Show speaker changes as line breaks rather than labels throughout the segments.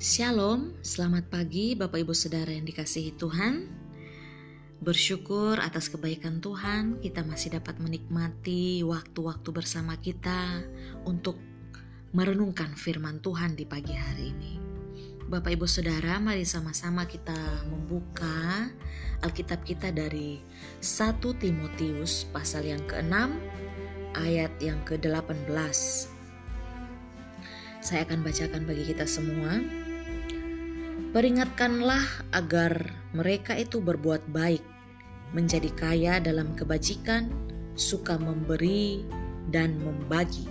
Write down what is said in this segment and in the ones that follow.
Shalom, selamat pagi Bapak Ibu Saudara yang dikasihi Tuhan. Bersyukur atas kebaikan Tuhan, kita masih dapat menikmati waktu-waktu bersama kita untuk merenungkan firman Tuhan di pagi hari ini. Bapak Ibu Saudara, mari sama-sama kita membuka Alkitab kita dari 1 Timotius pasal yang ke-6 ayat yang ke-18. Saya akan bacakan bagi kita semua. Peringatkanlah agar mereka itu berbuat baik, menjadi kaya dalam kebajikan, suka memberi dan membagi.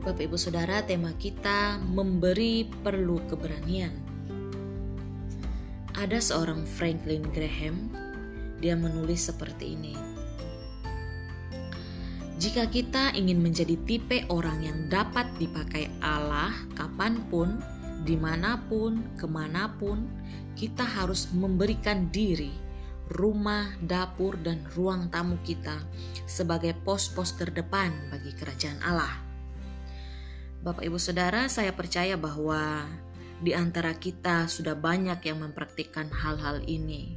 Bapak Ibu Saudara, tema kita memberi perlu keberanian. Ada seorang Franklin Graham, dia menulis seperti ini. Jika kita ingin menjadi tipe orang yang dapat dipakai Allah kapan pun, di mana pun, ke mana pun, kita harus memberikan diri, rumah, dapur, dan ruang tamu kita sebagai pos-pos terdepan bagi kerajaan Allah. Bapak, ibu, saudara, saya percaya bahwa di antara kita sudah banyak yang mempraktikkan hal-hal ini.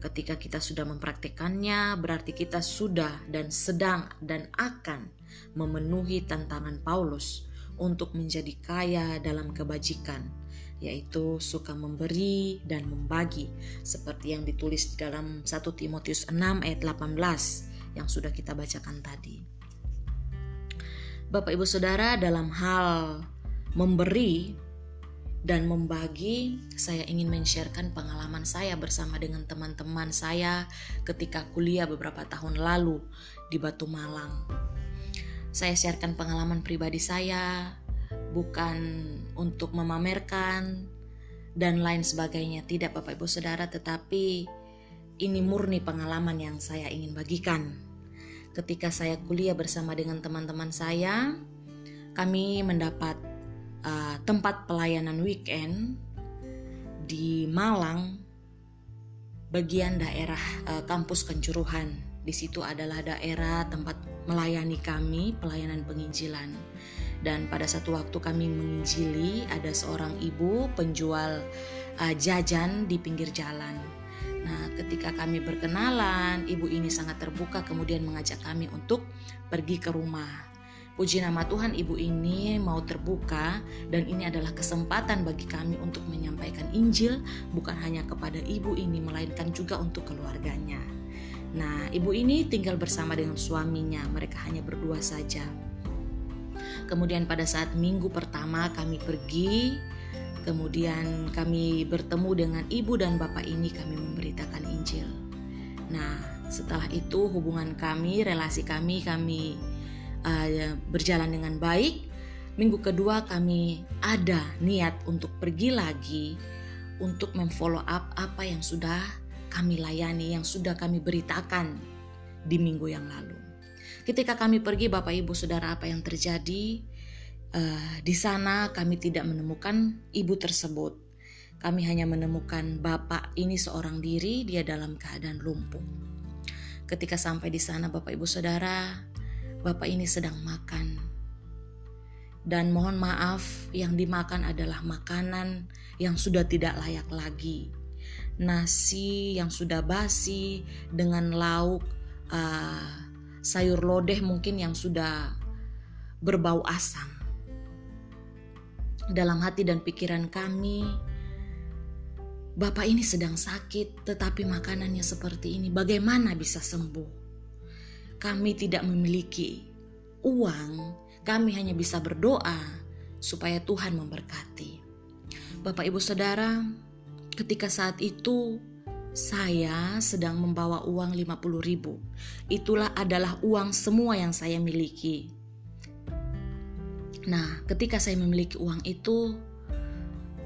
Ketika kita sudah mempraktikkannya, berarti kita sudah dan sedang dan akan memenuhi tantangan Paulus untuk menjadi kaya dalam kebajikan, yaitu suka memberi dan membagi, seperti yang ditulis di dalam 1 Timotius 6 ayat 18 yang sudah kita bacakan tadi. Bapak Ibu Saudara, dalam hal memberi dan membagi, saya ingin men-sharekan pengalaman saya bersama dengan teman-teman saya ketika kuliah beberapa tahun lalu di Batu Malang. Saya sharekan pengalaman pribadi saya, bukan untuk memamerkan dan lain sebagainya. Tidak Bapak Ibu Saudara, tetapi ini murni pengalaman yang saya ingin bagikan. Ketika saya kuliah bersama dengan teman-teman saya, kami mendapat uh, tempat pelayanan weekend di Malang, bagian daerah uh, kampus Kencuruhan di situ adalah daerah tempat melayani kami pelayanan penginjilan. Dan pada satu waktu kami menginjili ada seorang ibu penjual uh, jajan di pinggir jalan. Nah, ketika kami berkenalan, ibu ini sangat terbuka kemudian mengajak kami untuk pergi ke rumah. Puji nama Tuhan, ibu ini mau terbuka, dan ini adalah kesempatan bagi kami untuk menyampaikan Injil, bukan hanya kepada ibu ini, melainkan juga untuk keluarganya. Nah, ibu ini tinggal bersama dengan suaminya, mereka hanya berdua saja. Kemudian pada saat minggu pertama kami pergi, kemudian kami bertemu dengan ibu dan bapak ini kami memberitakan Injil. Nah, setelah itu hubungan kami, relasi kami kami uh, berjalan dengan baik. Minggu kedua kami ada niat untuk pergi lagi untuk memfollow up apa yang sudah kami layani, yang sudah kami beritakan di minggu yang lalu. Ketika kami pergi, Bapak Ibu Saudara, apa yang terjadi? Uh, di sana kami tidak menemukan ibu tersebut. Kami hanya menemukan bapak ini seorang diri, dia dalam keadaan lumpuh. Ketika sampai di sana, Bapak Ibu Saudara, bapak ini sedang makan. Dan mohon maaf, yang dimakan adalah makanan yang sudah tidak layak lagi nasi yang sudah basi dengan lauk uh, sayur lodeh mungkin yang sudah berbau asam. Dalam hati dan pikiran kami, Bapak ini sedang sakit, tetapi makanannya seperti ini. Bagaimana bisa sembuh? Kami tidak memiliki uang, kami hanya bisa berdoa supaya Tuhan memberkati. Bapak, ibu, saudara, Ketika saat itu saya sedang membawa uang 50 ribu. Itulah adalah uang semua yang saya miliki. Nah, ketika saya memiliki uang itu,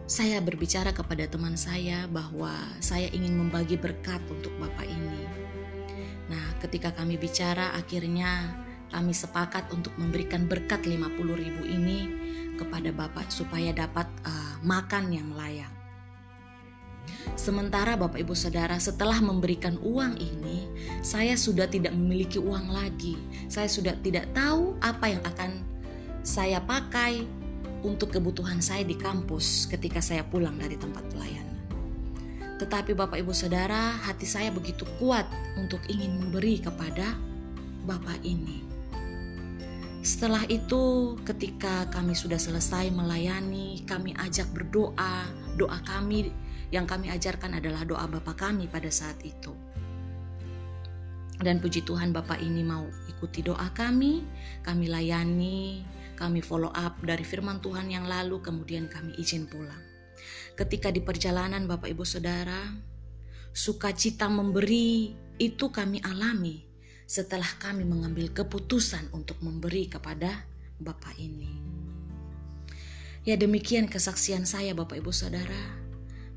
saya berbicara kepada teman saya bahwa saya ingin membagi berkat untuk Bapak ini. Nah, ketika kami bicara, akhirnya kami sepakat untuk memberikan berkat 50 ribu ini kepada Bapak supaya dapat uh, makan yang layak. Sementara Bapak Ibu Saudara setelah memberikan uang ini, saya sudah tidak memiliki uang lagi. Saya sudah tidak tahu apa yang akan saya pakai untuk kebutuhan saya di kampus ketika saya pulang dari tempat pelayanan. Tetapi Bapak Ibu Saudara, hati saya begitu kuat untuk ingin memberi kepada Bapak ini. Setelah itu, ketika kami sudah selesai melayani, kami ajak berdoa. Doa kami yang kami ajarkan adalah doa Bapak kami pada saat itu. Dan puji Tuhan Bapak ini mau ikuti doa kami, kami layani, kami follow up dari firman Tuhan yang lalu, kemudian kami izin pulang. Ketika di perjalanan Bapak Ibu Saudara, sukacita memberi itu kami alami setelah kami mengambil keputusan untuk memberi kepada Bapak ini. Ya demikian kesaksian saya Bapak Ibu Saudara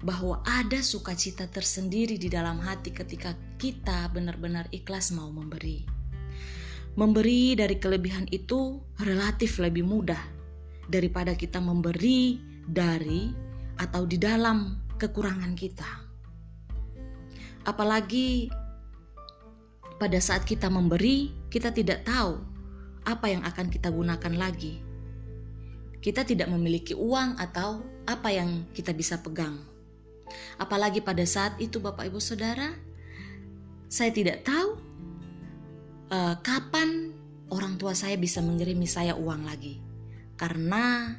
bahwa ada sukacita tersendiri di dalam hati ketika kita benar-benar ikhlas mau memberi. Memberi dari kelebihan itu relatif lebih mudah daripada kita memberi dari atau di dalam kekurangan kita. Apalagi pada saat kita memberi, kita tidak tahu apa yang akan kita gunakan lagi. Kita tidak memiliki uang atau apa yang kita bisa pegang. Apalagi pada saat itu, Bapak Ibu Saudara, saya tidak tahu uh, kapan orang tua saya bisa mengirimi saya uang lagi, karena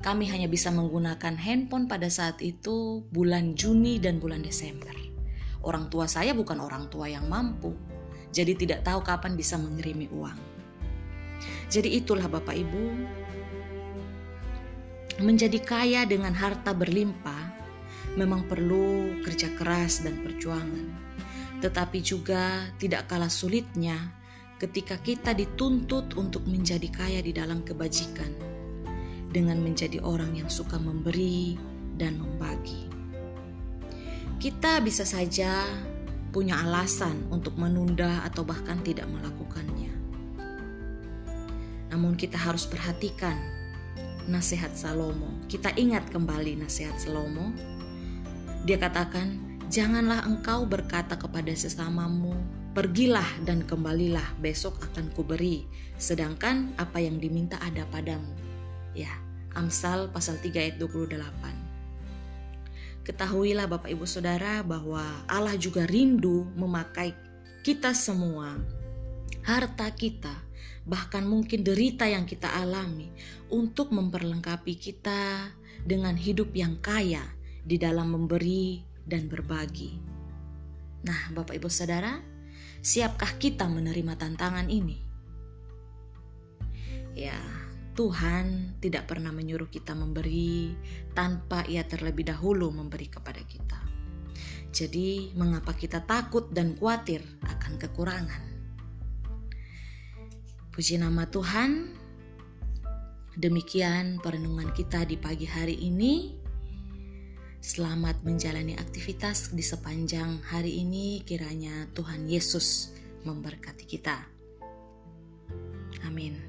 kami hanya bisa menggunakan handphone pada saat itu bulan Juni dan bulan Desember. Orang tua saya bukan orang tua yang mampu, jadi tidak tahu kapan bisa mengirimi uang. Jadi itulah Bapak Ibu, menjadi kaya dengan harta berlimpah memang perlu kerja keras dan perjuangan. Tetapi juga tidak kalah sulitnya ketika kita dituntut untuk menjadi kaya di dalam kebajikan dengan menjadi orang yang suka memberi dan membagi. Kita bisa saja punya alasan untuk menunda atau bahkan tidak melakukannya. Namun kita harus perhatikan nasihat Salomo. Kita ingat kembali nasihat Salomo. Dia katakan, "Janganlah engkau berkata kepada sesamamu, pergilah dan kembalilah, besok akan kuberi, sedangkan apa yang diminta ada padamu." Ya, Amsal pasal 3 ayat 28. Ketahuilah Bapak Ibu Saudara bahwa Allah juga rindu memakai kita semua, harta kita, bahkan mungkin derita yang kita alami untuk memperlengkapi kita dengan hidup yang kaya di dalam memberi dan berbagi. Nah, Bapak Ibu Saudara, siapkah kita menerima tantangan ini? Ya, Tuhan tidak pernah menyuruh kita memberi tanpa Ia terlebih dahulu memberi kepada kita. Jadi, mengapa kita takut dan khawatir akan kekurangan? Puji nama Tuhan. Demikian perenungan kita di pagi hari ini. Selamat menjalani aktivitas di sepanjang hari ini. Kiranya Tuhan Yesus memberkati kita. Amin.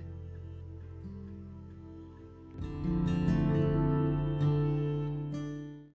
thank you